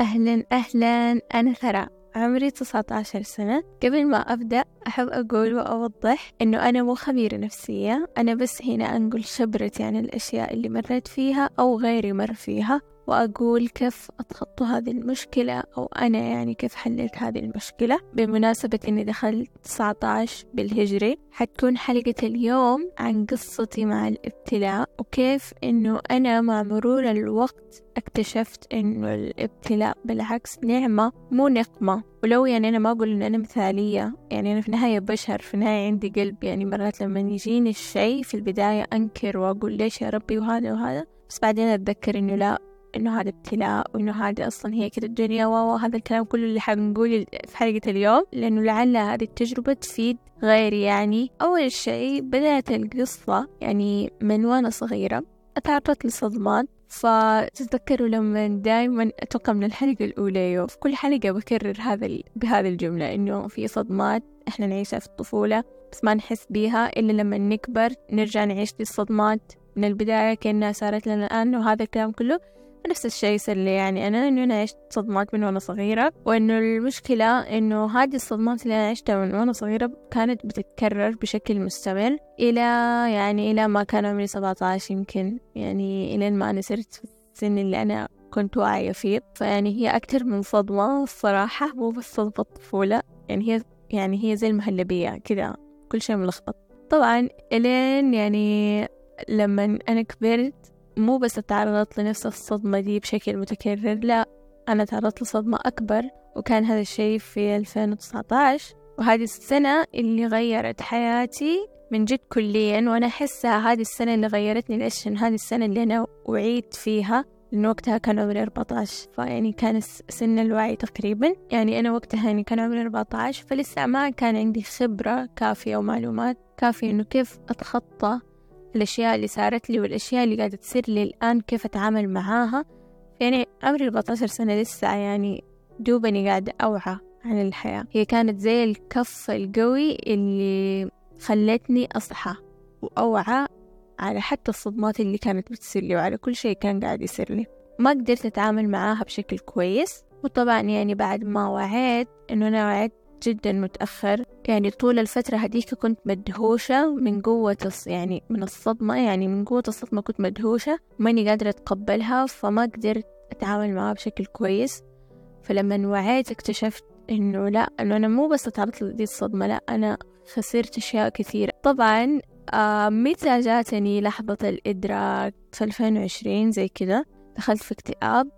أهلا أهلا. أنا ثراء عمري 19 سنة. قبل ما أبدأ أحب أقول وأوضح إنه أنا مو خبيرة نفسية. أنا بس هنا أنقل خبرتي عن الأشياء اللي مريت فيها أو غيري مر فيها. وأقول كيف أتخطى هذه المشكلة أو أنا يعني كيف حليت هذه المشكلة. بمناسبة إني دخلت 19 بالهجري حتكون حلقة اليوم عن قصتي مع الابتلاء وكيف إنه أنا مع مرور الوقت اكتشفت إنه الابتلاء بالعكس نعمة مو نقمة. ولو يعني أنا ما أقول إن أنا مثالية يعني أنا في النهاية بشر في النهاية عندي قلب. يعني مرات لما يجيني الشيء في البداية أنكر وأقول ليش يا ربي وهذا وهذا بس بعدين أتذكر إنه لا إنه هذا ابتلاء وإنه هذا أصلا هي كده الدنيا وهذا الكلام كله اللي حنقول في حلقة اليوم لأنه لعل هذه التجربة تفيد غيري. يعني أول شيء بدأت القصة يعني من وأنا صغيرة أتعرضت لصدمات فتتذكروا لما دائما أتوقع من الحلقة الأولى في كل حلقة بكرر هذا بهذه الجملة إنه في صدمات إحنا نعيشها في الطفولة بس ما نحس بيها إلا لما نكبر نرجع نعيش دي الصدمات من البداية كأنها صارت لنا الآن وهذا الكلام كله. نفس الشيء يصير لي. يعني أنا إنه أنا عشت صدمات من وأنا صغيرة وإنه المشكلة إنه هذه الصدمات اللي أنا عشتها من وأنا صغيرة كانت بتتكرر بشكل مستمر إلى يعني إلى ما كان عمري سبعة عشر يمكن يعني إلى ما أنا صرت في السن اللي أنا كنت واعية فيه. فيعني هي أكتر من صدمة الصراحة مو بس صدمة الطفولة يعني هي يعني هي زي المهلبية كذا كل شيء ملخبط. طبعا إلين يعني لما أنا كبرت مو بس تعرضت لنفس الصدمة دي بشكل متكرر لا أنا تعرضت لصدمة أكبر وكان هذا الشيء في 2019 وهذه السنة اللي غيرت حياتي من جد كليا وأنا أحسها هذه السنة اللي غيرتني ليش؟ هذه السنة اللي أنا وعيت فيها لأن وقتها كان عمري 14 فيعني كان سن الوعي تقريبا يعني أنا وقتها يعني كان عمري 14 فلسه ما كان عندي خبرة كافية ومعلومات كافية إنه كيف أتخطى الأشياء اللي صارت لي والأشياء اللي قاعدة تصير لي الآن كيف أتعامل معاها؟ يعني عمري 14 سنة لسه يعني دوبني قاعدة أوعى عن الحياة. هي كانت زي الكف القوي اللي خلتني أصحى وأوعى على حتى الصدمات اللي كانت بتصير لي وعلى كل شيء كان قاعد يصير لي. ما قدرت أتعامل معاها بشكل كويس وطبعا يعني بعد ما وعيت إنه أنا وعيت جدا متأخر. يعني طول الفترة هذيك كنت مدهوشة من قوة يعني من الصدمة يعني من قوة الصدمة كنت مدهوشة ماني قادرة أتقبلها فما قدرت أتعامل معها بشكل كويس. فلما وعيت اكتشفت إنه لا إنه أنا مو بس تعرضت لدي الصدمة لا أنا خسرت أشياء كثيرة. طبعا آه متى جاتني لحظة الإدراك؟ في 2020 زي كده دخلت في اكتئاب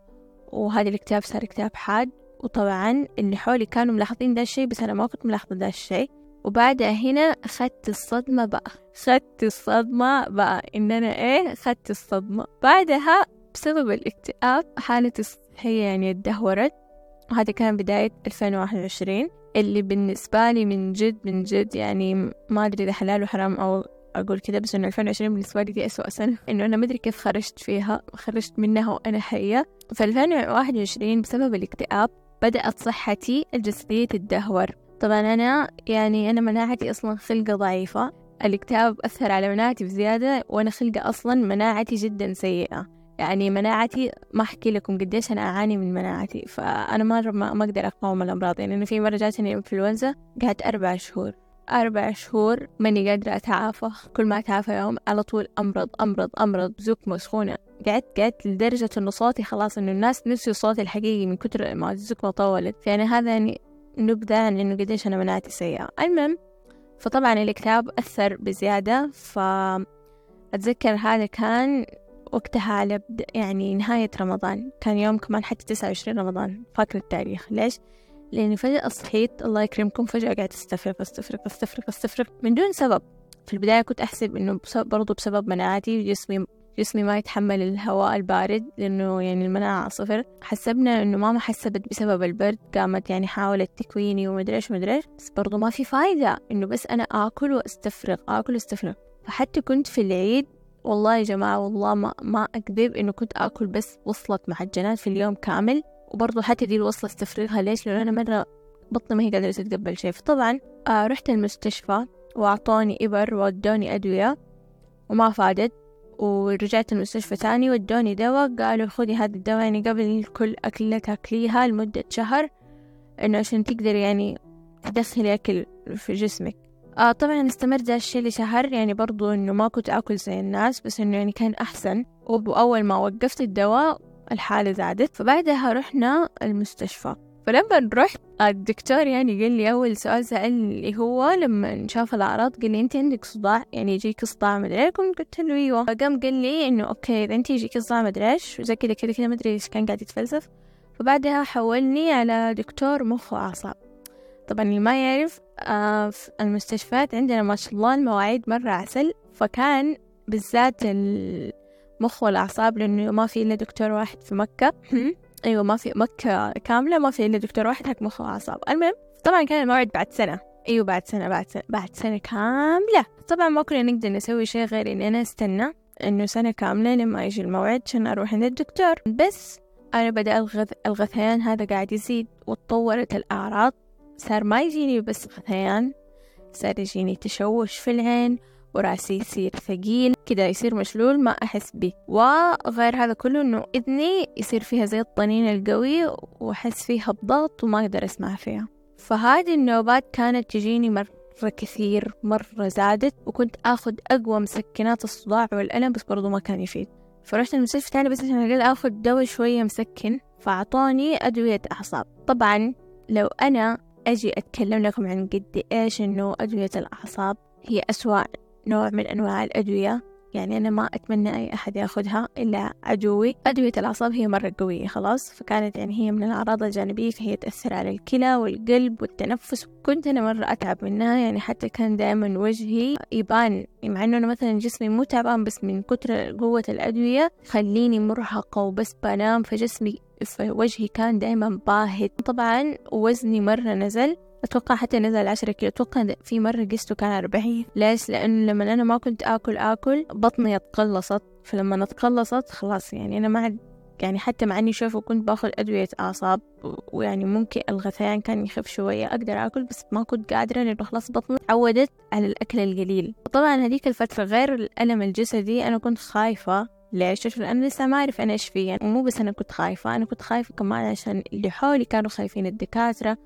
وهذا الاكتئاب صار اكتئاب حاد. وطبعا اللي حولي كانوا ملاحظين ده الشي بس أنا ما كنت ملاحظة ده الشي وبعدها هنا أخدت الصدمة بقى. أخدت الصدمة بقى إن أنا إيه أخدت الصدمة. بعدها بسبب الاكتئاب حالتي الصحية يعني اتدهورت. وهذا كان بداية 2021 اللي بالنسبة لي من جد من جد يعني ما أدري إذا حلال وحرام أو أقول كده بس إنه 2020 بالنسبة لي دي أسوأ سنة. إنه أنا ما أدري كيف خرجت فيها خرجت منها وأنا حية. في 2021 بسبب الاكتئاب بدأت صحتي الجسدية تتدهور. طبعا أنا يعني أنا مناعتي أصلا خلقة ضعيفة. الاكتئاب أثر على مناعتي بزيادة وأنا خلقة أصلا مناعتي جدا سيئة. يعني مناعتي ما أحكي لكم قديش أنا أعاني من مناعتي. فأنا مرة ما, ما أقدر أقاوم الأمراض. يعني أنا في مرة جاتني إنفلونزا قعدت أربع شهور. أربع شهور ماني قادرة أتعافى. كل ما أتعافى يوم على طول أمرض أمرض أمرض. زكمة سخونة قعدت قعدت لدرجة إنه صوتي خلاص إنه الناس نسيوا صوتي الحقيقي من كتر ما الزكمة طولت. فأنا هذا يعني نبذة عن إنه قديش أنا مناعتي سيئة. المهم فطبعا الاكتئاب أثر بزيادة فأتذكر هذا كان وقتها على يعني نهاية رمضان. كان يوم كمان حتى تسعة وعشرين رمضان. فاكرة التاريخ. ليش؟ لأني فجأة صحيت الله يكرمكم فجأة قاعدة استفرغ استفرغ استفرغ استفرغ من دون سبب. في البداية كنت أحسب إنه برضو بسبب مناعتي جسمي جسمي ما يتحمل الهواء البارد لأنه يعني المناعة صفر. حسبنا إنه ماما حسبت بسبب البرد قامت يعني حاولت تكويني ومدري إيش ومدري إيش بس برضو ما في فايدة إنه بس أنا آكل وأستفرغ آكل وأستفرغ فحتى كنت في العيد والله يا جماعة والله ما, ما أكذب إنه كنت آكل بس وصلة معجنات في اليوم كامل. وبرضه حتى دي الوصلة أستفرغها ليش؟ لأنه أنا مرة بطني ما هي قادرة تتقبل شيء. فطبعا آه رحت المستشفى وأعطوني إبر وودوني أدوية وما فادت. ورجعت المستشفى تاني ودوني دواء. قالوا خذي هذا الدواء يعني قبل كل أكلة تاكليها لمدة شهر إنه عشان تقدر يعني تدخلي أكل في جسمك. آه طبعا استمر ذا الشي لشهر يعني برضو إنه ما كنت أكل زي الناس بس إنه يعني كان أحسن. وأول ما وقفت الدواء الحالة زادت. فبعدها رحنا المستشفى. فلما رحت الدكتور يعني قال لي أول سؤال سألني هو لما شاف الأعراض قال لي أنت عندك صداع يعني يجيك صداع مدري إيه قلت له أيوه. فقام قال لي إنه أوكي إذا أنت يجيك صداع مدري إيش؟ وزي كذا كذا كذا مدري إيش كان قاعد يتفلسف. فبعدها حولني على دكتور مخ وأعصاب. طبعا اللي ما يعرف آه في المستشفيات عندنا ما شاء الله المواعيد مرة عسل. فكان بالذات المخ والأعصاب لأنه ما في إلا دكتور واحد في مكة. أيوة ما في مكة كاملة ما في إلا دكتور واحد حق مخ وأعصاب المهم طبعا كان الموعد بعد سنة. أيوة بعد سنة بعد سنة بعد سنة كاملة. طبعا ما كنا نقدر نسوي شيء غير إني أنا أستنى إنه سنة كاملة لما يجي الموعد عشان أروح عند الدكتور. بس أنا بدأ الغث... الغثيان هذا قاعد يزيد وتطورت الأعراض. صار ما يجيني بس غثيان صار يجيني تشوش في العين وراسي يصير ثقيل كده يصير مشلول ما أحس به. وغير هذا كله إنه إذني يصير فيها زي الطنين القوي وأحس فيها بضغط وما أقدر أسمع فيها. فهذه النوبات كانت تجيني مرة كثير مرة زادت وكنت أخذ أقوى مسكنات الصداع والألم بس برضو ما كان يفيد. فرحت المستشفى تاني بس عشان أقل أخذ دواء شوية مسكن فأعطوني أدوية أعصاب. طبعا لو أنا أجي أتكلم لكم عن قد إيش إنه أدوية الأعصاب هي أسوأ نوع من أنواع الأدوية. يعني أنا ما أتمنى أي أحد ياخدها إلا عدوي. أدوية الأعصاب هي مرة قوية خلاص. فكانت يعني هي من الأعراض الجانبية فهي تأثر على الكلى والقلب والتنفس. كنت أنا مرة أتعب منها يعني حتى كان دائما وجهي يبان. مع إنه أنا مثلا جسمي مو تعبان بس من كتر قوة الأدوية خليني مرهقة وبس بنام. فجسمي فوجهي كان دائما باهت. طبعا وزني مرة نزل. أتوقع حتى نزل عشرة كيلو. أتوقع في مرة قسته كان أربعين. ليش؟ لأنه لما أنا ما كنت آكل آكل بطني اتقلصت فلما اتقلصت خلاص يعني أنا ما عاد يعني حتى مع إني شوفوا كنت باخذ أدوية أعصاب ويعني ممكن الغثيان كان يخف شوية أقدر آكل بس ما كنت قادرة لأنه خلاص بطني. تعودت على الأكل القليل. طبعا هذيك الفترة غير الألم الجسدي أنا كنت خايفة. ليش؟ لأن أنا لسه ما أعرف أنا إيش فيا. يعني ومو بس أنا كنت خايفة أنا كنت خايفة كمان عشان اللي حولي كانوا خايفين الدكاترة.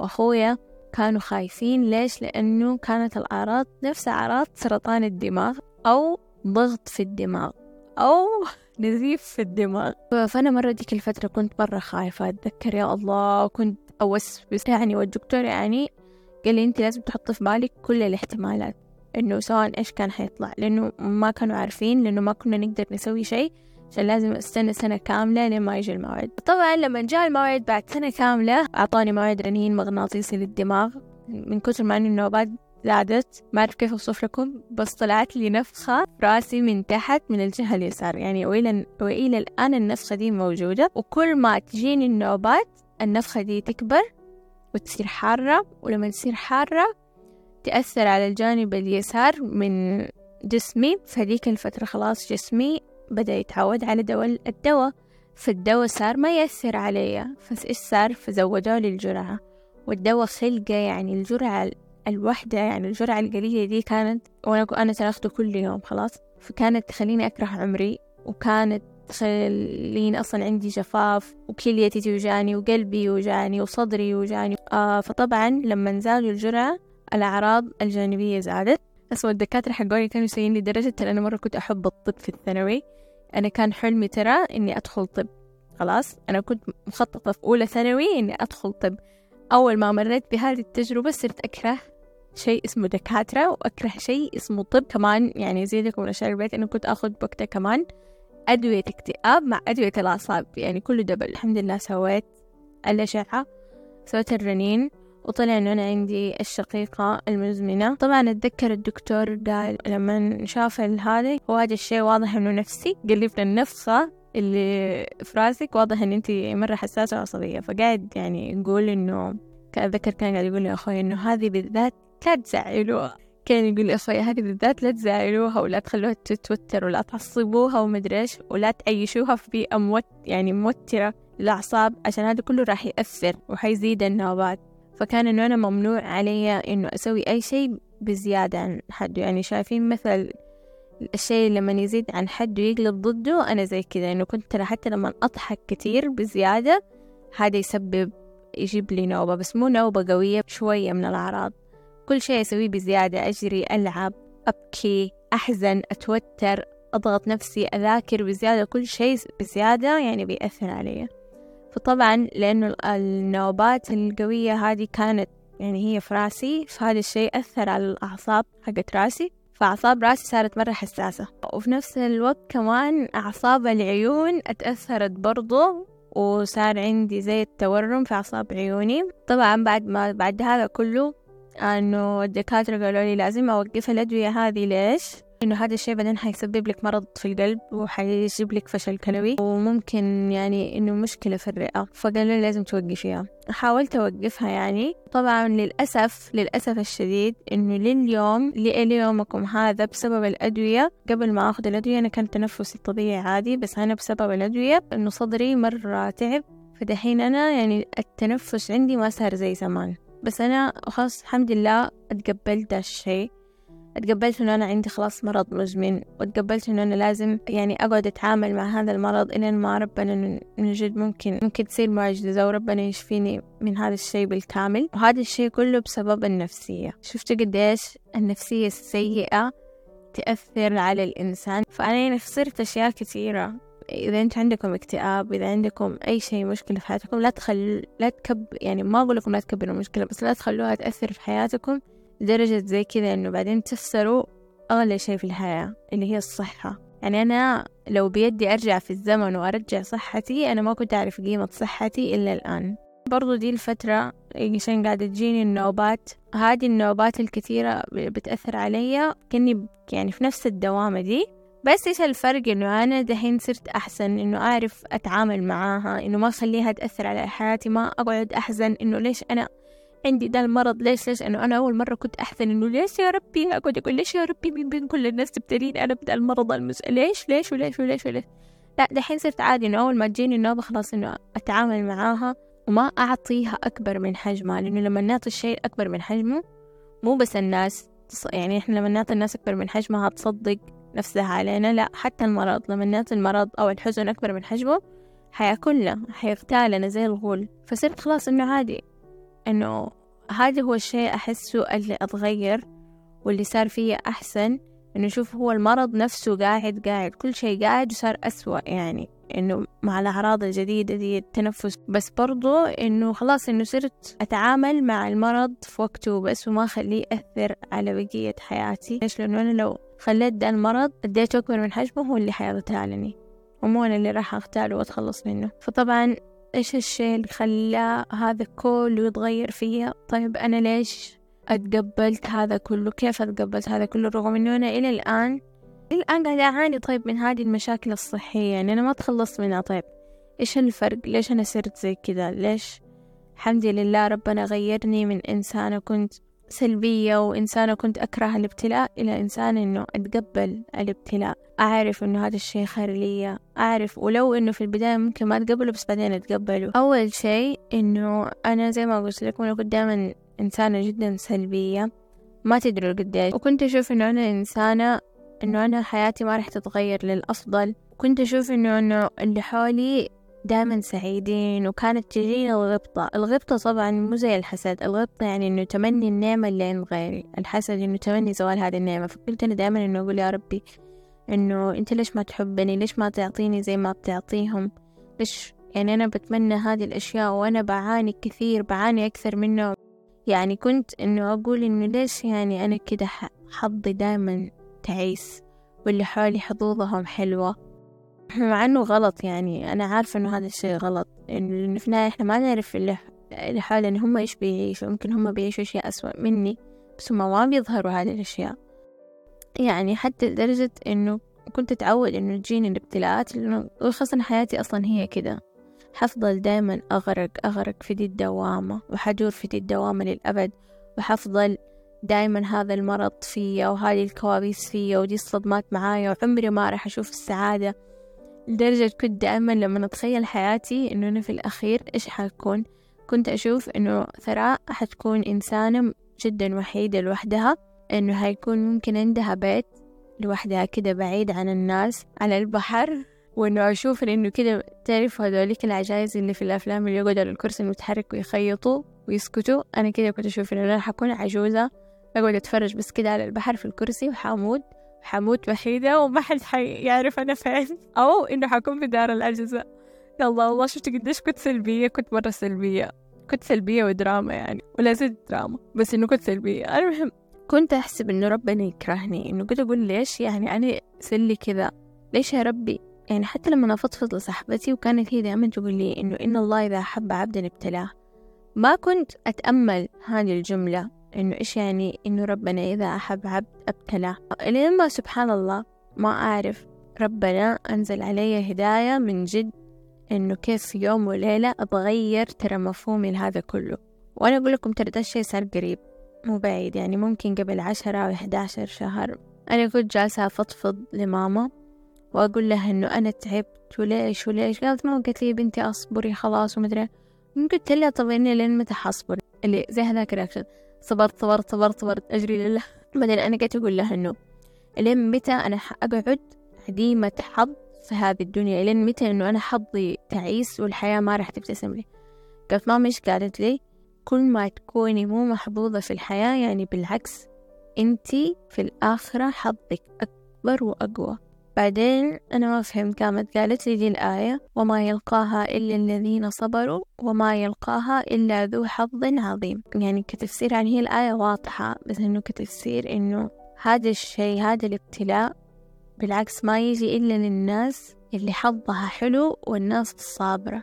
وأخويا كانوا خايفين. ليش؟ لأنه كانت الأعراض نفس أعراض سرطان الدماغ أو ضغط في الدماغ أو نزيف في الدماغ. فأنا مرة ديك الفترة كنت مرة خايفة. أتذكر يا الله كنت أوسوس يعني والدكتور يعني قال لي أنت لازم تحطي في بالك كل الاحتمالات إنه سواء إيش كان حيطلع. لأنه ما كانوا عارفين لأنه ما كنا نقدر نسوي شيء. عشان لازم استنى سنة كاملة لين ما يجي الموعد. طبعا لما جاء الموعد بعد سنة كاملة أعطاني موعد رنين مغناطيسي للدماغ. من كثر ما إن النوبات زادت ما أعرف كيف أوصف لكم بس طلعت لي نفخة راسي من تحت من الجهة اليسار. يعني وإلى, وإلى الآن النفخة دي موجودة. وكل ما تجيني النوبات النفخة دي تكبر وتصير حارة. ولما تصير حارة تأثر على الجانب اليسار من جسمي. فهذيك الفترة خلاص جسمي بدأ يتعود على دواء الدواء فالدواء صار ما يأثر علي فإيش صار؟ فزودوا لي الجرعة والدواء خلقة يعني الجرعة الوحدة يعني الجرعة القليلة دي كانت وأنا أنا تاخده كل يوم خلاص. فكانت تخليني أكره عمري وكانت تخليني أصلا عندي جفاف وكليتي توجعني وقلبي يوجعني وصدري يوجعني. آه فطبعا لما زادوا الجرعة الأعراض الجانبية زادت. أسوأ الدكاترة حقوني كانوا يسوين لي درجة أنا مرة كنت أحب الطب في الثانوي. أنا كان حلمي ترى إني أدخل طب. خلاص؟ أنا كنت مخططة في أولى ثانوي إني أدخل طب. أول ما مريت بهذه التجربة صرت أكره شيء اسمه دكاترة وأكره شيء اسمه طب. كمان يعني زيدكم من أشياء البيت إنه كنت أخذ وقتها كمان. أدوية اكتئاب مع أدوية الأعصاب. يعني كله double. الحمد لله سويت الأشعة سويت الرنين. وطلع إنه أنا عندي الشقيقة المزمنة. طبعا أتذكر الدكتور قال لما شاف هذا هو هذا الشيء واضح إنه نفسي. قال لي النفخة اللي في رأسك واضح إن أنت مرة حساسة وعصبية. فقاعد يعني يقول إنه أتذكر كان قاعد يقول لي أخوي إنه هذه بالذات لا تزعلوها. كان يقول لي أخوي هذه بالذات لا تزعلوها ولا تخلوها تتوتر ولا تعصبوها ومدري إيش ولا تعيشوها في بيئة موت يعني موترة للأعصاب عشان هذا كله راح يأثر وحيزيد النوبات. فكان إنه أنا ممنوع علي إنه أسوي أي شيء بزيادة عن حده. يعني شايفين مثل الشيء لما يزيد عن حد ويقلب ضده أنا زي كذا. إنه كنت ترى حتى لما أضحك كتير بزيادة هذا يسبب يجيب لي نوبة. بس مو نوبة قوية شوية من الأعراض. كل شيء أسويه بزيادة أجري ألعب أبكي أحزن أتوتر أضغط نفسي أذاكر بزيادة. كل شيء بزيادة يعني بيأثر علي. فطبعا لأنه النوبات القوية هذه كانت يعني هي في رأسي فهذا الشيء أثر على الأعصاب حقت رأسي فأعصاب رأسي صارت مرة حساسة. وفي نفس الوقت كمان أعصاب العيون أتأثرت برضو وصار عندي زي التورم في أعصاب عيوني. طبعا بعد ما بعد هذا كله أنه الدكاترة قالوا لي لازم أوقف الأدوية هذه. ليش؟ إنه هذا الشيء بعدين حيسبب لك مرض في القلب وحيجيب لك فشل كلوي وممكن يعني إنه مشكلة في الرئة. فقالوا لازم توقفيها حاولت أوقفها يعني. طبعا للأسف للأسف الشديد إنه لليوم ليومكم هذا بسبب الأدوية. قبل ما آخذ الأدوية أنا كان تنفسي طبيعي عادي بس أنا بسبب الأدوية إنه صدري مرة تعب. فدحين أنا يعني التنفس عندي ما صار زي زمان. بس أنا خلاص الحمد لله أتقبلت الشيء اتقبلت إنه أنا عندي خلاص مرض مزمن واتقبلت إنه أنا لازم يعني أقعد أتعامل مع هذا المرض إلين ما ربنا من جد ممكن. ممكن تصير معجزة وربنا يشفيني من هذا الشيء بالكامل. وهذا الشيء كله بسبب النفسية. شفتوا قديش النفسية السيئة تأثر على الإنسان. فأنا يعني خسرت أشياء كثيرة. إذا أنت عندكم اكتئاب إذا عندكم أي شيء مشكلة في حياتكم لا تخل لا تكب يعني ما أقول لكم لا تكبروا المشكلة بس لا تخلوها تأثر في حياتكم. لدرجة زي كذا إنه بعدين تخسروا أغلى شيء في الحياة اللي هي الصحة. يعني أنا لو بيدي أرجع في الزمن وأرجع صحتي أنا ما كنت أعرف قيمة صحتي إلا الآن. برضو دي الفترة عشان قاعدة تجيني النوبات. هذه النوبات الكثيرة بتأثر علي كأني يعني في نفس الدوامة دي. بس إيش الفرق إنه أنا دحين صرت أحسن إنه أعرف أتعامل معاها إنه ما أخليها تأثر على حياتي ما أقعد أحزن إنه ليش أنا عندي ده المرض ليش ليش؟ إنه أنا أول مرة كنت أحزن إنه ليش يا ربي؟ أقعد أقول ليش يا ربي؟ من بين كل الناس تبتليني أنا بدا المرض المس... ليش ليش وليش وليش وليش؟ لا دحين صرت عادي إنه أول ما تجيني النوبة خلاص إنه أتعامل معاها وما أعطيها أكبر من حجمها لأنه لما نعطي الشيء أكبر من حجمه مو بس الناس يعني إحنا لما نعطي الناس أكبر من حجمها تصدق نفسها علينا لا حتى المرض لما نعطي المرض أو الحزن أكبر من حجمه حياكلنا حيغتالنا زي الغول. فصرت خلاص إنه عادي. إنه هذا هو الشيء أحسه اللي أتغير واللي صار فيه أحسن إنه شوف هو المرض نفسه قاعد قاعد كل شيء قاعد وصار أسوأ يعني إنه مع الأعراض الجديدة دي التنفس. بس برضو إنه خلاص إنه صرت أتعامل مع المرض في وقته بس وما أخليه يأثر على بقية حياتي. ليش؟ لأنه أنا لو خليت ده المرض أديته أكبر من حجمه هو اللي حيغتالني ومو أنا اللي راح أغتاله وأتخلص منه. فطبعا إيش الشيء اللي خلى هذا كله يتغير فيا؟ طيب أنا ليش أتقبلت هذا كله؟ كيف أتقبلت هذا كله؟ رغم إنه أنا إلى الآن إلى الآن قاعدة أعاني طيب من هذه المشاكل الصحية. يعني أنا ما تخلصت منها. طيب إيش الفرق؟ ليش أنا صرت زي كذا؟ ليش الحمد لله ربنا غيرني من إنسانة كنت سلبية وإنسانة كنت أكره الابتلاء إلى إنسان إنه أتقبل الابتلاء. أعرف إنه هذا الشيء خير لي أعرف ولو إنه في البداية ممكن ما أتقبله بس بعدين أتقبله. أول شيء إنه أنا زي ما قلت لكم أنا كنت دائما إنسانة جدا سلبية. ما تدروا قديش. وكنت أشوف إنه أنا إنسانة إنه أنا حياتي ما راح تتغير للأفضل. كنت أشوف إنه إنه اللي حولي دائما سعيدين وكانت تجينا الغبطة. الغبطة طبعا مو زي الحسد. الغبطة يعني إنه تمني النعمة اللي عند غيري. الحسد إنه تمني زوال هذه النعمة. فقلت أنا دائما إنه أقول يا ربي إنه أنت ليش ما تحبني؟ ليش ما تعطيني زي ما بتعطيهم؟ ليش؟ يعني أنا بتمنى هذه الأشياء وأنا بعاني كثير بعاني أكثر منه يعني كنت إنه أقول إنه ليش يعني أنا كده حظي دائما تعيس واللي حولي حظوظهم حلوة. مع إنه غلط يعني. أنا عارفة إنه هذا الشيء غلط. انه في النهاية إحنا ما نعرف اللي حالة إن هم إيش بيعيشوا. يمكن هم بيعيشوا أشياء أسوأ مني بس هم ما بيظهروا هذه الأشياء. يعني حتى لدرجة إنه كنت أتعود إنه تجيني الابتلاءات لأنه خاصة حياتي أصلا هي كده. حفضل دايما أغرق أغرق في دي الدوامة وحدور في دي الدوامة للأبد وحفضل دايما هذا المرض فيا وهذه الكوابيس فيا ودي الصدمات معايا وعمري ما راح أشوف السعادة. لدرجة كنت دائما لما أتخيل حياتي إنه أنا في الأخير إيش حكون كنت أشوف إنه ثراء حتكون إنسانة جدا وحيدة لوحدها إنه هيكون ممكن عندها بيت لوحدها كده بعيد عن الناس على البحر وإنه أشوف إنه كده تعرفوا هذوليك العجايز اللي في الأفلام اللي يقعدوا على الكرسي المتحرك ويخيطوا ويسكتوا. أنا كده كنت أشوف إنه أنا حكون عجوزة أقعد أتفرج بس كده على البحر في الكرسي وحاموت حموت وحيدة وما حد حيعرف أنا فين. أو إنه حكون في دار العجزة. يلا والله شفت قديش كنت سلبية كنت مرة سلبية. كنت سلبية ودراما يعني ولا زلت دراما بس إنه كنت سلبية. المهم كنت أحسب إنه ربنا يكرهني إنه كنت أقول ليش يعني أنا سلي كذا؟ ليش يا ربي؟ يعني حتى لما أفضفض لصاحبتي وكانت هي دائما تقول لي إنه إن الله إذا أحب عبدا ابتلاه. ما كنت أتأمل هذه الجملة. إنه إيش يعني إنه ربنا إذا أحب عبد أبتلاه. لما سبحان الله ما أعرف ربنا أنزل علي هداية من جد إنه كيف في يوم وليلة أتغير ترى مفهومي لهذا كله. وأنا أقول لكم ترى ده الشيء صار قريب مو بعيد. يعني ممكن قبل عشرة أو إحداشر شهر أنا كنت جالسة أفضفض لماما وأقول لها إنه أنا تعبت وليش وليش؟ قالت ما قالت لي بنتي أصبري خلاص ومدري قلت لها طب إني لين متى حصبر؟ اللي زي هذاك ال reaction صبرت صبرت صبرت صبرت أجري لله. بعدين أنا قلت أقول لها إنه لين متى أنا أقعد عديمة حظ في هذه الدنيا؟ لين متى إنه أنا حظي تعيس والحياة ما راح تبتسم لي؟ قالت ماما إيش قالت لي. كل ما تكوني مو محظوظة في الحياة يعني بالعكس أنتي في الآخرة حظك أكبر وأقوى. بعدين أنا ما فهمت قامت قالت لي دي الآية وما يلقاها إلا الذين صبروا وما يلقاها إلا ذو حظ عظيم. يعني كتفسير يعني هي الآية واضحة بس إنه كتفسير إنه هذا الشيء هذا الابتلاء بالعكس ما يجي إلا للناس اللي حظها حلو والناس الصابرة.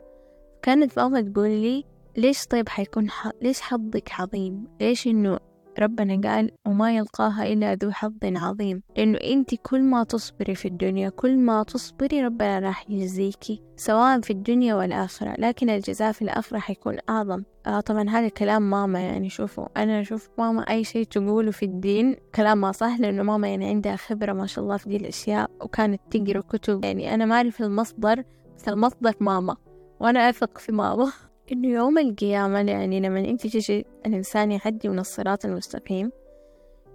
كانت ماما تقول لي ليش طيب حيكون ح... ليش حظك عظيم؟ ليش إنه ربنا قال وما يلقاها إلا ذو حظ عظيم. لأنه أنت كل ما تصبري في الدنيا كل ما تصبري ربنا راح يجزيكي سواء في الدنيا والآخرة. لكن الجزاء في الآخرة حيكون أعظم. آه طبعا هذا كلام ماما يعني. شوفوا أنا أشوف ماما أي شيء تقوله في الدين كلام ما صح لأنه ماما يعني عندها خبرة ما شاء الله في دي الأشياء وكانت تقرأ كتب. يعني أنا ما أعرف المصدر بس المصدر ماما. وأنا أثق في ماما. إنه يوم القيامة يعني لما أنت تجي الإنسان يعدي من الصراط المستقيم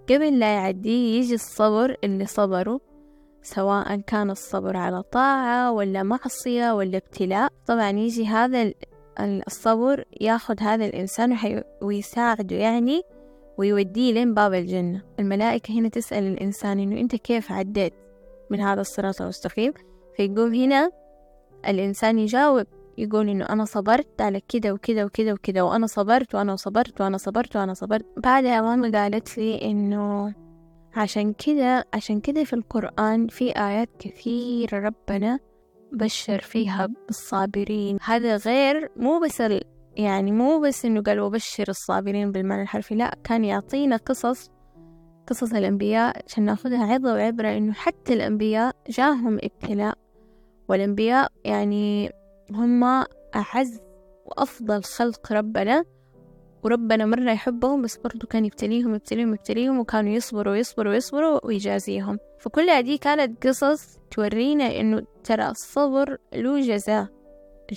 قبل لا يعدي يجي الصبر اللي صبره سواء كان الصبر على طاعة ولا معصية ولا ابتلاء. طبعا يجي هذا الصبر ياخد هذا الإنسان ويساعده يعني ويوديه لين باب الجنة. الملائكة هنا تسأل الإنسان إنه أنت كيف عديت من هذا الصراط المستقيم؟ فيقوم هنا الإنسان يجاوب يقول إنه أنا صبرت على كده وكده وكده وكده وأنا صبرت وأنا صبرت وأنا صبرت وأنا صبرت. بعدها ماما قالت لي إنه عشان كده عشان كده في القرآن في آيات كثيرة ربنا بشر فيها بالصابرين. هذا غير مو بس ال... يعني مو بس إنه قال وبشر الصابرين بالمعنى الحرفي لا كان يعطينا قصص قصص الأنبياء عشان نأخذها عظة وعبرة إنه حتى الأنبياء جاهم ابتلاء. والأنبياء يعني هم أعز وأفضل خلق ربنا وربنا مرة يحبهم بس برضو كان يبتليهم يبتليهم يبتليهم وكانوا يصبروا يصبروا يصبروا ويجازيهم. فكل هذه كانت قصص تورينا إنه ترى الصبر له جزاء.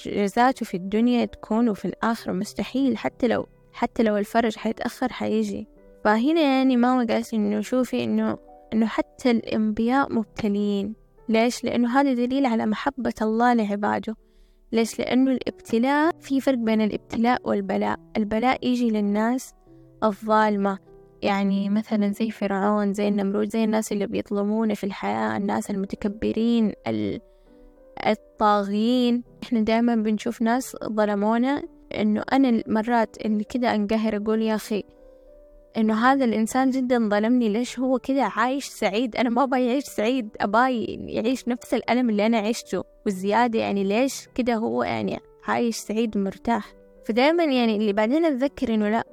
جزاته في الدنيا تكون وفي الآخرة مستحيل حتى لو حتى لو الفرج حيتأخر حيجي. فهنا يعني ماما قالت إنه شوفي إنه إنه حتى الأنبياء مبتلين ليش؟ لأنه هذا دليل على محبة الله لعباده. ليش؟ لأنه الابتلاء في فرق بين الابتلاء والبلاء. البلاء يجي للناس الظالمة. يعني مثلا زي فرعون زي النمرود زي الناس اللي بيظلمونا في الحياة الناس المتكبرين الطاغيين إحنا دائما بنشوف ناس ظلمونا. إنه أنا مرات اللي كده أنقهر أقول يا أخي إنه هذا الإنسان جدا ظلمني. ليش هو كده عايش سعيد؟ أنا ما أبغى يعيش سعيد. أبغى يعيش نفس الألم اللي أنا عشته والزياده يعني ليش كده هو يعني عايش سعيد ومرتاح؟ فدائما يعني اللي بعدين أتذكر إنه لا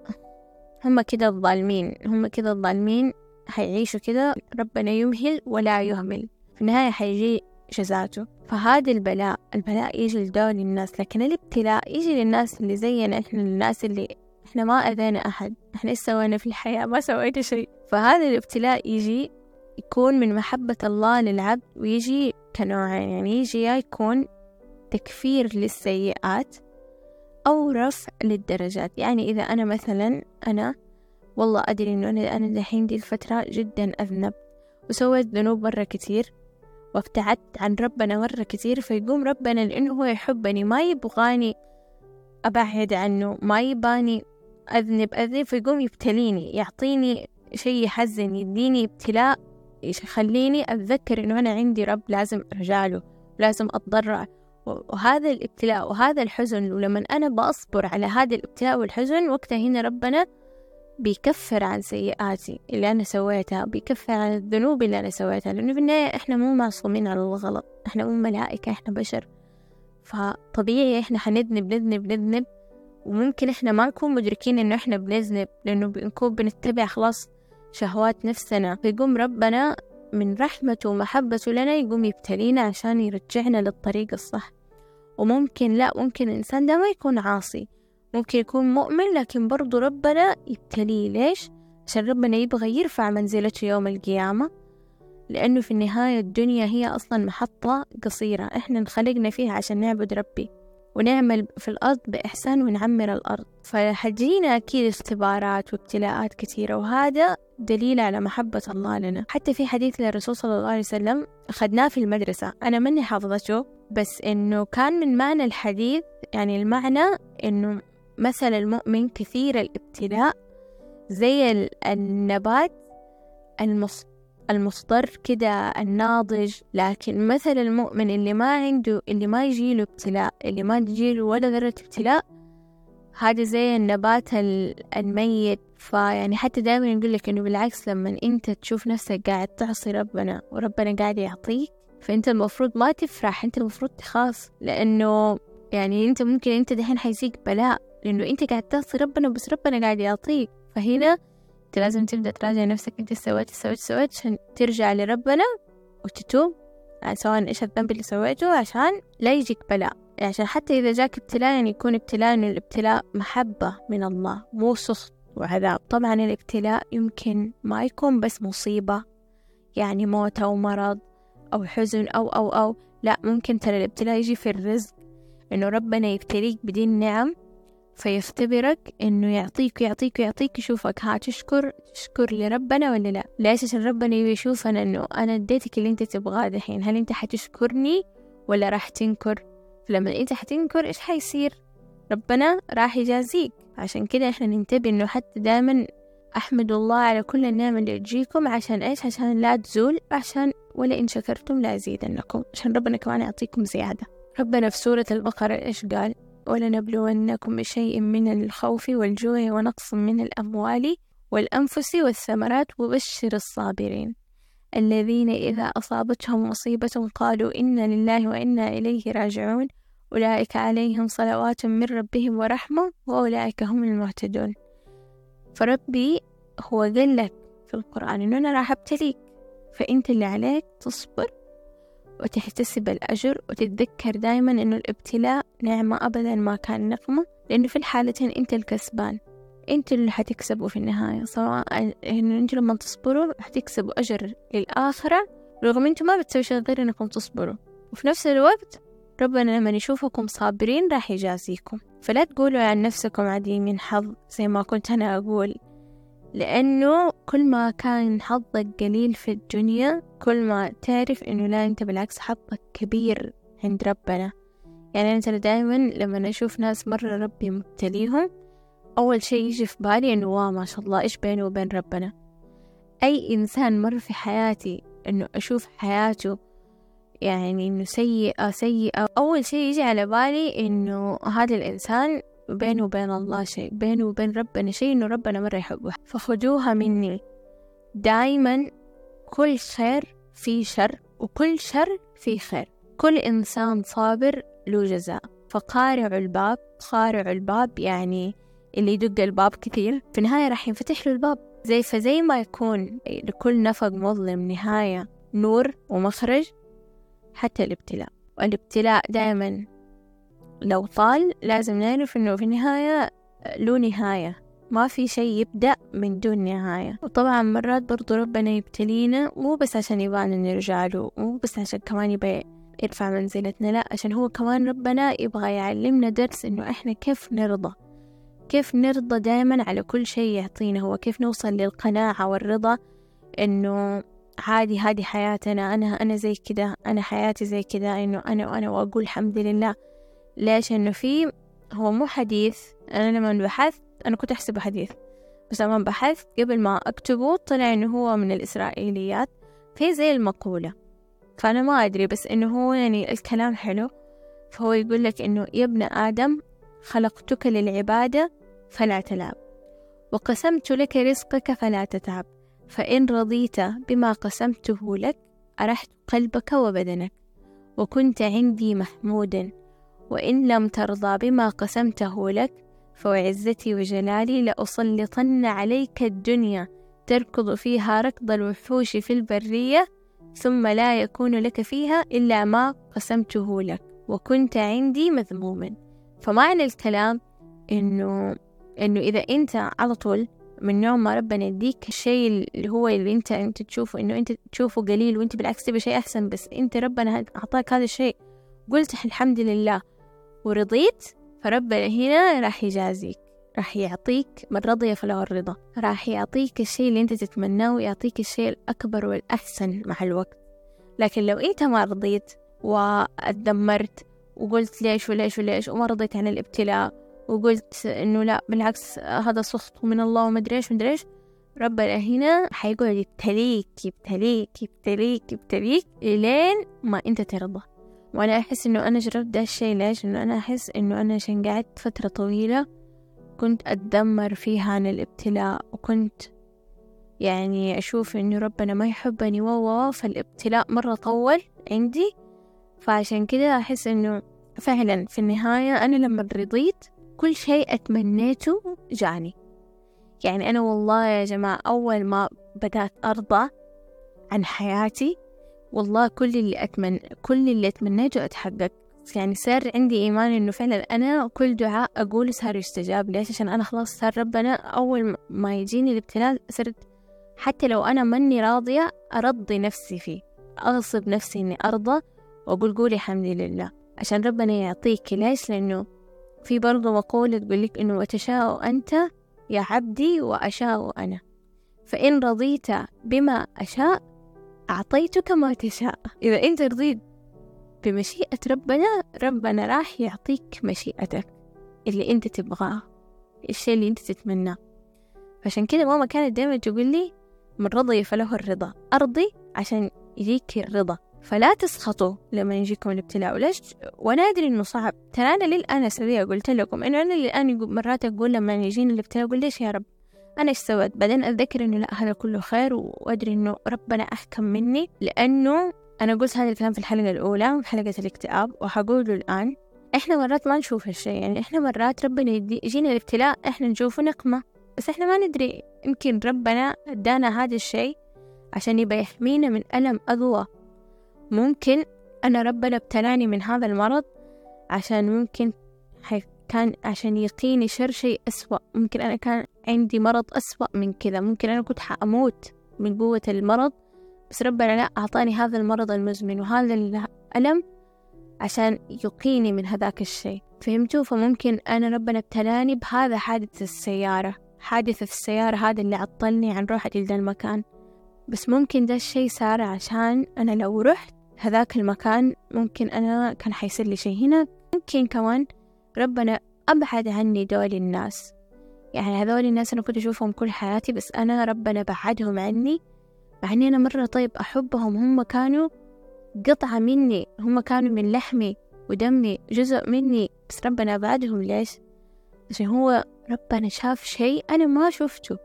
هم كده الظالمين. هم كده الظالمين حيعيشوا كده. ربنا يمهل ولا يهمل. في النهاية حيجي جزاته. فهذا البلاء البلاء يجي لدول الناس. لكن الابتلاء يجي للناس اللي زينا إحنا الناس اللي إحنا ما أذينا أحد إحنا إيش سوينا في الحياة؟ ما سوينا شيء. فهذا الابتلاء يجي يكون من محبة الله للعبد ويجي كنوعين يعني يجي يا يكون تكفير للسيئات أو رفع للدرجات. يعني إذا أنا مثلا أنا والله أدري إنه أنا أنا دحين دي الفترة جدا أذنب وسويت ذنوب مرة كتير وابتعدت عن ربنا مرة كتير فيقوم ربنا لأنه هو يحبني. ما يبغاني أبعد عنه ما يباني أذنب أذنب فيقوم يبتليني يعطيني شيء يحزن يديني ابتلاء يخليني أتذكر إنه أنا عندي رب لازم أرجع له لازم أتضرع. وهذا الابتلاء وهذا الحزن ولما أنا بأصبر على هذا الابتلاء والحزن وقتها هنا ربنا بيكفر عن سيئاتي اللي أنا سويتها بيكفر عن الذنوب اللي أنا سويتها لأنه في النهاية إحنا مو معصومين على الغلط إحنا مو ملائكة إحنا بشر. فطبيعي إحنا حنذنب نذنب نذنب وممكن إحنا ما نكون مدركين إنه إحنا بنذنب لأنه بنكون بنتبع خلاص شهوات نفسنا. فيقوم ربنا من رحمته ومحبته لنا يقوم يبتلينا عشان يرجعنا للطريق الصح. وممكن لا ممكن الإنسان ده ما يكون عاصي. ممكن يكون مؤمن لكن برضو ربنا يبتليه. ليش؟ عشان ربنا يبغى يرفع منزلته يوم القيامة. لأنه في النهاية الدنيا هي أصلا محطة قصيرة. إحنا انخلقنا فيها عشان نعبد ربي. ونعمل في الأرض بإحسان ونعمر الأرض. فحجينا أكيد اختبارات وابتلاءات كثيرة وهذا دليل على محبة الله لنا. حتى في حديث للرسول صلى الله عليه وسلم أخذناه في المدرسة. أنا مني حافظته بس إنه كان من معنى الحديث يعني المعنى إنه مثل المؤمن كثير الابتلاء زي النبات المصدر كده الناضج لكن مثل المؤمن اللي ما عنده اللي ما يجيله ابتلاء اللي ما تجيله ولا ذرة ابتلاء هذا زي النبات الميت. فيعني حتى دائما يقول لك إنه بالعكس لما أنت تشوف نفسك قاعد تعصي ربنا وربنا قاعد يعطيك فأنت المفروض ما تفرح أنت المفروض تخاف. لأنه يعني أنت ممكن أنت دحين حيجيك بلاء لأنه أنت قاعد تعصي ربنا بس ربنا قاعد يعطيك. فهنا لازم تبدأ تراجع نفسك انت سويت سويت سويت عشان ترجع لربنا وتتوب يعني سواء إيش الذنب اللي سويته عشان لا يجيك بلاء. يعني عشان حتى إذا جاك ابتلاء يعني يكون ابتلاء إنه الابتلاء محبة من الله مو سخط وعذاب. طبعا الابتلاء يمكن ما يكون بس مصيبة يعني موت أو مرض أو حزن أو أو أو لا ممكن ترى الابتلاء يجي في الرزق إنه ربنا يبتليك بدين نعم فيختبرك إنه يعطيك ويعطيك ويعطيك يشوفك. ها تشكر تشكر لربنا ولا لا؟ ليش عشان ربنا يشوفنا إنه أنا اديتك اللي أنت تبغاه دحين. هل أنت حتشكرني ولا راح تنكر؟ فلما أنت حتنكر إيش حيصير؟ ربنا راح يجازيك. عشان كده إحنا ننتبه إنه حتى دائما أحمد الله على كل النعم اللي تجيكم. عشان إيش؟ عشان لا تزول عشان ولا إن شكرتم لا أزيدنكم. عشان ربنا كمان يعطيكم زيادة. ربنا في سورة البقرة إيش قال؟ ولنبلونكم بشيء من الخوف والجوع ونقص من الأموال والأنفس والثمرات وبشر الصابرين. الذين إذا أصابتهم مصيبة قالوا إنا لله وإنا إليه راجعون. أولئك عليهم صلوات من ربهم ورحمة وأولئك هم المهتدون. فربي هو قال لك في القرآن إنه أنا راح أبتليك فأنت اللي عليك تصبر وتحتسب الأجر وتتذكر دايما إنه الابتلاء نعمة أبدا ما كان نقمة لأنه في الحالتين أنت الكسبان. أنتوا اللي حتكسبوا في النهاية سواء إنه أنتوا لما تصبروا حتكسبوا أجر للآخرة رغم إنتوا ما بتسوي شيء غير إنكم تصبروا. وفي نفس الوقت ربنا لما يشوفكم صابرين راح يجازيكم. فلا تقولوا عن نفسكم عديمين حظ زي ما كنت أنا أقول. لأنه كل ما كان حظك قليل في الدنيا كل ما تعرف إنه لا أنت بالعكس حظك كبير عند ربنا. يعني أنا دائما لما أشوف ناس مرة ربي مبتليهم أول شي يجي في بالي إنه واه ما شاء الله إيش بينه وبين ربنا؟ أي إنسان مر في حياتي إنه أشوف حياته يعني إنه سيئة سيئة أول شي يجي على بالي إنه هذا الإنسان بينه وبين الله شيء بينه وبين ربنا شيء إنه ربنا مرة يحبه. فخذوها مني. دايما كل خير في شر وكل شر في خير. كل إنسان صابر له جزاء. فقارع الباب. قارع الباب يعني اللي يدق الباب كثير. في النهاية راح ينفتح له الباب. زي فزي ما يكون لكل نفق مظلم نهاية نور ومخرج حتى الابتلاء. والابتلاء دائما لو طال لازم نعرف إنه في النهاية له نهاية. ما في شيء يبدأ من دون نهاية. وطبعا مرات برضو ربنا يبتلينا مو بس عشان يبغانا نرجع له مو بس عشان كمان يبغى يرفع منزلتنا لا عشان هو كمان ربنا يبغى يعلمنا درس إنه إحنا كيف نرضى. كيف نرضى دائما على كل شيء يعطينا هو كيف نوصل للقناعة والرضا إنه عادي هذه حياتنا أنا أنا زي كده أنا حياتي زي كده إنه أنا وأنا وأقول الحمد لله. ليش؟ إنه في هو مو حديث. أنا لما بحثت أنا كنت أحسبه حديث. بس لما بحثت قبل ما أكتبه طلع إنه هو من الإسرائيليات. فهي زي المقولة. فأنا ما أدري بس إنه هو يعني الكلام حلو. فهو يقول لك إنه يا ابن آدم خلقتك للعبادة فلا تلعب وقسمت لك رزقك فلا تتعب. فإن رضيت بما قسمته لك أرحت قلبك وبدنك. وكنت عندي محمودا وإن لم ترضى بما قسمته لك فوعزتي وجلالي لأسلطن عليك الدنيا تركض فيها ركض الوحوش في البرية ثم لا يكون لك فيها إلا ما قسمته لك وكنت عندي مذموما. فمعنى الكلام؟ إنه إنه إذا أنت على طول من يوم ما ربنا يديك الشيء اللي هو اللي أنت أنت تشوفه إنه أنت تشوفه قليل وأنت بالعكس تبي شيء أحسن بس أنت ربنا أعطاك هذا الشيء. قلت الحمد لله. ورضيت فربنا هنا راح يجازيك راح يعطيك من رضي فله الرضا راح يعطيك الشيء اللي أنت تتمناه ويعطيك الشيء الأكبر والأحسن مع الوقت. لكن لو أنت ما رضيت واتدمرت وقلت ليش وليش وليش وما رضيت عن الابتلاء وقلت إنه لا بالعكس هذا سخط من الله وما أدري إيش مدري إيش ربنا هنا حيقعد يبتليك يبتليك يبتليك يبتليك إلين ما أنت ترضى. وأنا أحس إنه أنا جربت ده الشي ليش؟ إنه أنا أحس إنه أنا عشان قعدت فترة طويلة كنت أتدمر فيها عن الابتلاء وكنت يعني أشوف إنه ربنا ما يحبني و فالابتلاء مرة طول عندي. فعشان كده أحس إنه فعلا في النهاية أنا لما رضيت كل شيء أتمنيته جاني. يعني أنا والله يا جماعة أول ما بدأت أرضى عن حياتي والله كل اللي أتمنى كل اللي أتمنيته أتحقق. يعني صار عندي إيمان إنه فعلا أنا كل دعاء أقول صار يستجاب. ليش؟ عشان أنا خلاص صار ربنا أول ما يجيني الابتلاء صرت حتى لو أنا ماني راضية أرضي نفسي فيه. أغصب نفسي إني أرضى وأقول قولي الحمد لله. عشان ربنا يعطيك. ليش؟ لأنه في برضو مقولة تقول لك إنه وتشاء أنت يا عبدي وأشاء أنا فإن رضيت بما أشاء أعطيتك ما تشاء. إذا أنت رضيت بمشيئة ربنا ربنا راح يعطيك مشيئتك اللي أنت تبغاه الشيء اللي أنت تتمناه. فعشان كده ماما كانت دايما تقول لي من رضي فله الرضا. أرضي عشان يجيك الرضا. فلا تسخطوا لما يجيكم الابتلاء. وليش؟ وأنا أدري إنه صعب. ترى أنا للان اسويها قلت لكم إنه أنا للآن مرات أقول لما يجيني الابتلاء أقول ليش يا رب؟ أنا إيش سويت؟ بعدين أتذكر إنه لا هذا كله خير وأدري إنه ربنا أحكم مني لأنه أنا قلت هذا الكلام في الحلقة الأولى في حلقة الاكتئاب وحقوله الآن. إحنا مرات ما نشوف هالشيء يعني إحنا مرات ربنا يجينا الابتلاء إحنا نشوفه نقمه بس إحنا ما ندري يمكن ربنا أدانا هذا الشيء عشان يبقى يحمينا من ألم أذوى ممكن أنا ربنا ابتلاني من هذا المرض عشان ممكن كان عشان يقيني شر شيء أسوأ. ممكن أنا كان عندي مرض أسوأ من كذا. ممكن أنا كنت حأموت من قوة المرض بس ربنا لا أعطاني هذا المرض المزمن وهذا الألم عشان يقيني من هذاك الشيء. فهمتوا؟ فممكن أنا ربنا ابتلاني بهذا حادث السيارة. حادث السيارة هذا اللي عطلني عن روحتي لذا المكان. بس ممكن ده الشي صار عشان أنا لو رحت هذاك المكان ممكن أنا كان حيصير لي شي هنا. ممكن كمان ربنا أبعد عني دول الناس. يعني هذول الناس أنا كنت أشوفهم كل حياتي بس أنا ربنا بعدهم عني. مع إني أنا مرة طيب أحبهم هم كانوا قطعة مني هم كانوا من لحمي ودمي جزء مني بس ربنا بعدهم ليش؟ عشان هو ربنا شاف شيء أنا ما شفته.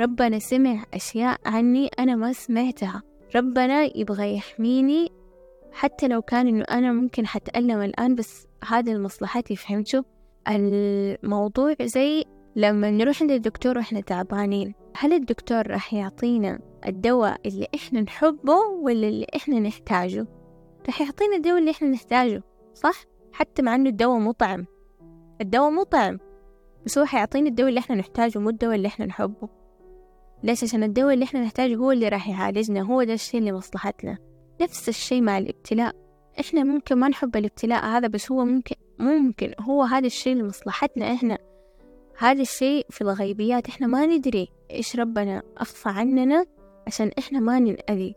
ربنا سمع أشياء عني أنا ما سمعتها. ربنا يبغى يحميني حتى لو كان إنه أنا ممكن حتألم الآن بس هذا لمصلحتي فهمتوا؟ الموضوع زي لما نروح عند الدكتور وإحنا تعبانين هل الدكتور راح يعطينا الدواء اللي إحنا نحبه ولا اللي إحنا نحتاجه؟ راح يعطينا الدواء اللي إحنا نحتاجه صح؟ حتى مع إنه الدواء مو طعم. الدواء مو طعم بس هو حيعطينا الدواء اللي إحنا نحتاجه مو الدواء اللي إحنا نحبه. ليش؟ عشان الدواء اللي إحنا نحتاجه هو اللي راح يعالجنا هو ده الشيء اللي مصلحتنا. نفس الشيء مع الابتلاء. إحنا ممكن ما نحب الابتلاء هذا بس هو ممكن ممكن هو هذا الشيء لمصلحتنا إحنا. هذا الشيء في الغيبيات إحنا ما ندري إيش ربنا أخفى عننا عشان إحنا ما ننأذي.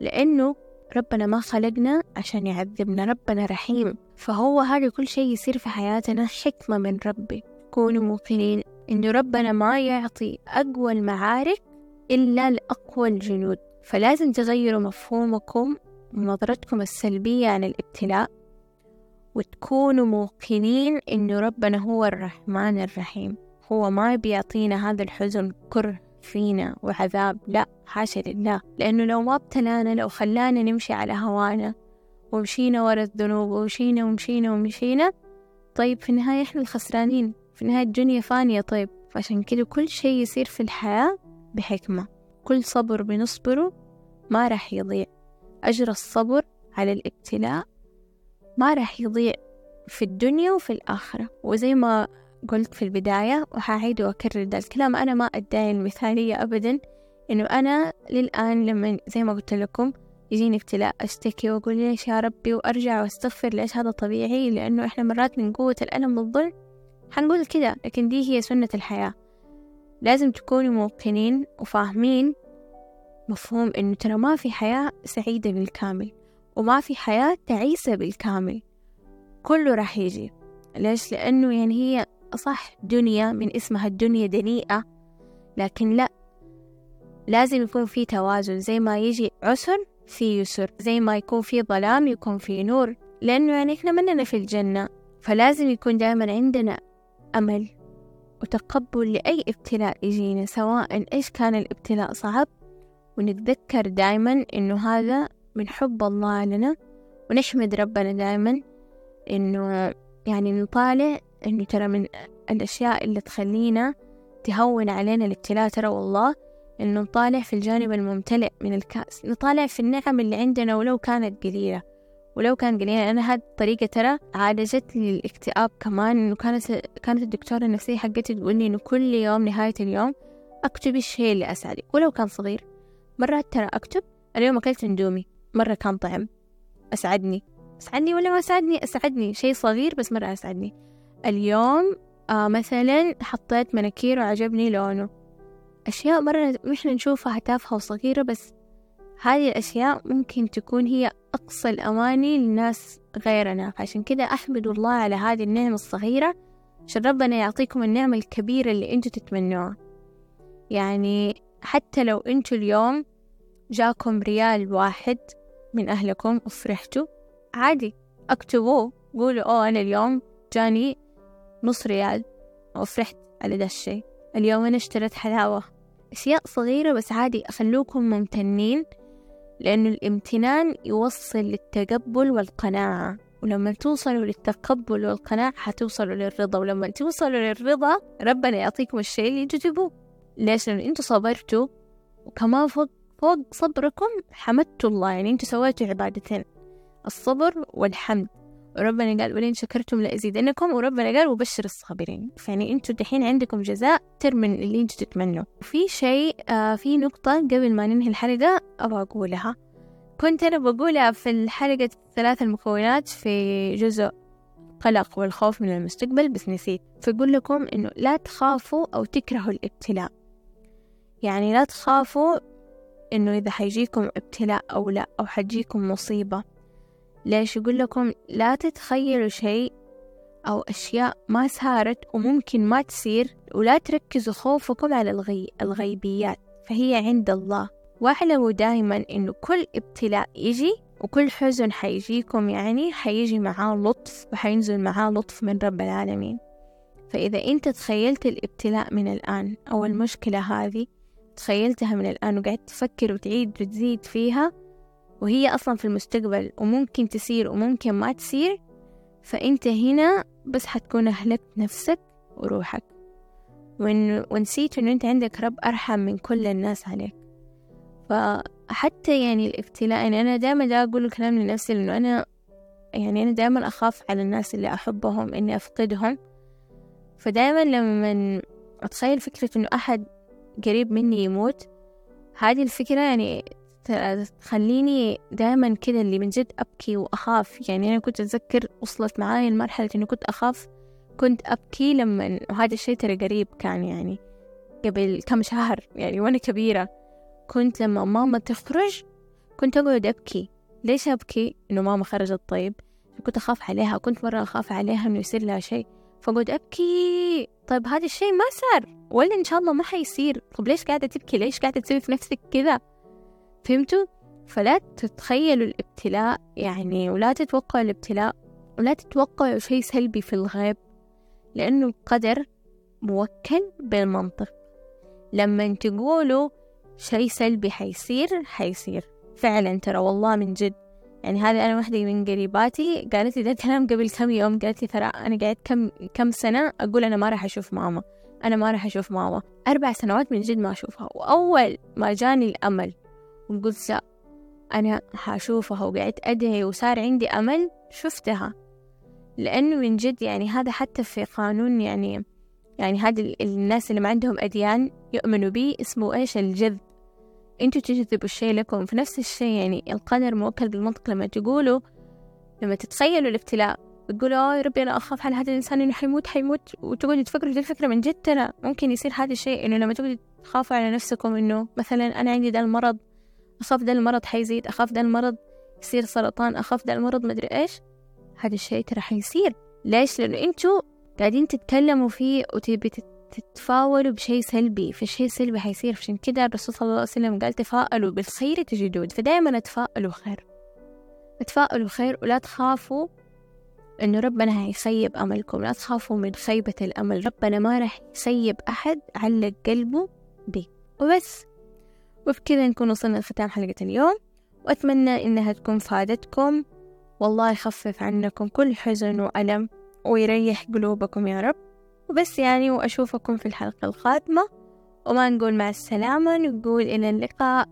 لأنه ربنا ما خلقنا عشان يعذبنا ربنا رحيم. فهو هذا كل شيء يصير في حياتنا حكمة من ربي. كونوا موقنين إنه ربنا ما يعطي أقوى المعارك إلا لأقوى الجنود. فلازم تغيروا مفهومكم ونظرتكم السلبية عن الابتلاء وتكونوا موقنين إنه ربنا هو الرحمن الرحيم. هو ما بيعطينا هذا الحزن كره فينا وعذاب. لا حاشا لله. لأنه لو ما ابتلانا لو خلانا نمشي على هوانا ومشينا ورا الذنوب ومشينا ومشينا ومشينا طيب في النهاية إحنا الخسرانين. في النهاية الدنيا فانية. طيب فعشان كده كل شيء يصير في الحياة بحكمة. كل صبر بنصبره ما راح يضيع. أجر الصبر على الابتلاء ما راح يضيع في الدنيا وفي الآخرة. وزي ما قلت في البداية وحعيد وأكرر ده الكلام. أنا ما أدعي المثالية أبدا إنه أنا للآن لما زي ما قلت لكم يجيني ابتلاء أشتكي وأقول ليش يا ربي؟ وأرجع وأستغفر ليش هذا طبيعي؟ لأنه إحنا مرات من قوة الألم والظلم. حنقول كده لكن دي هي سنة الحياة. لازم تكونوا موقنين وفاهمين مفهوم إنه ترى ما في حياة سعيدة بالكامل وما في حياة تعيسة بالكامل. كله راح يجي. ليش؟ لأنه يعني هي صح دنيا من اسمها الدنيا دنيئة. لكن لا لازم يكون في توازن. زي ما يجي عسر في يسر. زي ما يكون في ظلام يكون في نور. لأنه يعني إحنا مننا في الجنة. فلازم يكون دائما عندنا أمل وتقبل لأي ابتلاء يجينا سواء إيش كان الابتلاء صعب ونتذكر دائما إنه هذا من حب الله لنا ونحمد ربنا دائما إنه يعني نطالع إنه ترى من الأشياء اللي تخلينا تهون علينا الابتلاء. ترى والله إنه نطالع في الجانب الممتلئ من الكأس نطالع في النعم اللي عندنا ولو كانت قليلة ولو كان قليل أنا هذه الطريقة ترى عالجت لي الاكتئاب كمان. إنه كانت كانت الدكتورة النفسية حقتي تقول لي إنه كل يوم نهاية اليوم أكتبي الشيء اللي أسعدك ولو كان صغير. مرات ترى أكتب اليوم أكلت اندومي مرة كان طعم أسعدني. أسعدني ولا ما أسعدني؟ أسعدني. شيء صغير بس مرة أسعدني. اليوم آه مثلا حطيت مناكير وعجبني لونه. أشياء مرة إحنا نشوفها تافهة وصغيرة بس هذه الأشياء ممكن تكون هي أقصى الأماني للناس غيرنا. فعشان كده أحمد الله على هذه النعمة الصغيرة. عشان ربنا يعطيكم النعمة الكبيرة اللي أنتوا تتمنوها. يعني حتى لو أنتوا اليوم جاكم ريال واحد من أهلكم وفرحتوا عادي. اكتبوه قولوا أوه أنا اليوم جاني نص ريال وفرحت على ده الشي اليوم أنا اشتريت حلاوة. أشياء صغيرة بس عادي أخلوكم ممتنين لأنه الامتنان يوصل للتقبل والقناعة. ولما توصلوا للتقبل والقناعة حتوصلوا للرضا. ولما توصلوا للرضا ربنا يعطيكم الشيء اللي تجيبوه. ليش؟ لأن أنتوا صبرتوا. وكمان فوق فوق صبركم حمدتوا الله. يعني أنتوا سويتوا عبادتين الصبر والحمد. وربنا قال ولئن شكرتم لأزيدنكم وربنا قال وبشر الصابرين. يعني أنتوا دحين عندكم جزاء تر من اللي أنتوا تتمنوا في شيء آه في نقطة قبل ما ننهي الحلقة أبغى أقولها. كنت أنا بقولها في الحلقة ثلاث المكونات في جزء قلق والخوف من المستقبل بس نسيت. فأقول لكم إنه لا تخافوا أو تكرهوا الابتلاء. يعني لا تخافوا إنه إذا حيجيكم ابتلاء أو لا أو حتجيكم مصيبة. ليش يقول لكم لا تتخيلوا شيء أو أشياء ما صارت وممكن ما تصير ولا تركزوا خوفكم على الغي... الغيبيات فهي عند الله. واعلموا دائما إنه كل ابتلاء يجي وكل حزن حيجيكم يعني حيجي معاه لطف وحينزل معاه لطف من رب العالمين. فإذا أنت تخيلت الابتلاء من الآن أو المشكلة هذه تخيلتها من الآن وقعدت تفكر وتعيد وتزيد فيها وهي أصلا في المستقبل وممكن تصير وممكن ما تصير فأنت هنا بس حتكون أهلكت نفسك وروحك. وإن ونسيت إنه أنت عندك رب أرحم من كل الناس عليك. فحتى يعني الابتلاء يعني أنا دائما دا أقول الكلام لنفسي لأنه أنا يعني أنا دائما أخاف على الناس اللي أحبهم إني أفقدهم. فدائما لما أتخيل فكرة إنه أحد قريب مني يموت. هذه الفكرة يعني تخليني دائما كذا اللي من جد أبكي وأخاف. يعني أنا كنت أتذكر وصلت معاي لمرحلة إنه كنت أخاف. كنت أبكي لما وهذا الشيء ترى قريب كان يعني قبل كم شهر يعني وأنا كبيرة. كنت لما ماما تخرج كنت أقعد أبكي. ليش أبكي؟ إنه ماما خرجت طيب. كنت أخاف عليها كنت مرة أخاف عليها إنه يصير لها شيء. فقعد أبكي طيب هذا الشيء ما صار. ولا إن شاء الله ما حيصير. طب ليش قاعدة تبكي؟ ليش قاعدة تسوي في نفسك كذا؟ فهمتوا؟ فلا تتخيلوا الابتلاء يعني ولا تتوقعوا الابتلاء ولا تتوقعوا شيء سلبي في الغيب لأنه القدر موكل بالمنطق. لما تقولوا شيء سلبي حيصير حيصير. فعلا ترى والله من جد. يعني هذه أنا واحدة من قريباتي قالت لي ده الكلام قبل كم يوم قالت لي ترى أنا قاعد كم كم سنة أقول أنا ما راح أشوف ماما. أنا ما راح أشوف ماما. أربع سنوات من جد ما أشوفها. وأول ما جاني الأمل وقلت لا أنا حشوفها وقعدت أدعي وصار عندي أمل شفتها. لأنه من جد يعني هذا حتى في قانون يعني يعني هذه الناس اللي ما عندهم أديان يؤمنوا به اسمه إيش؟ الجذب. أنتوا تجذبوا الشيء لكم في نفس الشيء يعني القدر موكل بالمنطق لما تقولوا لما تتخيلوا الابتلاء وتقولوا آه يا ربي أنا أخاف على هذا الإنسان إنه حيموت حيموت وتقعدوا تفكروا دي الفكرة من جد ترى ممكن يصير هذا الشيء إنه لما تقعدوا تخافوا على نفسكم إنه مثلا أنا عندي ده المرض أخاف ده المرض حيزيد أخاف ده المرض يصير سرطان أخاف ده المرض مدري إيش. هذا الشيء ترى حيصير. ليش؟ لأنه أنتوا قاعدين تتكلموا فيه وتبي تتفاولوا بشيء سلبي في شيء سلبي حيصير. عشان كده الرسول صلى الله عليه وسلم قال تفاءلوا بالخير تجدون فدائما تفاءلوا خير تفاءلوا خير ولا تخافوا إنه ربنا هيخيب أملكم. لا تخافوا من خيبة الأمل. ربنا ما راح يسيب أحد علق قلبه بيه وبس. وبكذا نكون وصلنا لختام حلقة اليوم. وأتمنى إنها تكون فادتكم. والله يخفف عنكم كل حزن وألم ويريح قلوبكم يا رب. وبس يعني وأشوفكم في الحلقة القادمة. وما نقول مع السلامة نقول إلى اللقاء.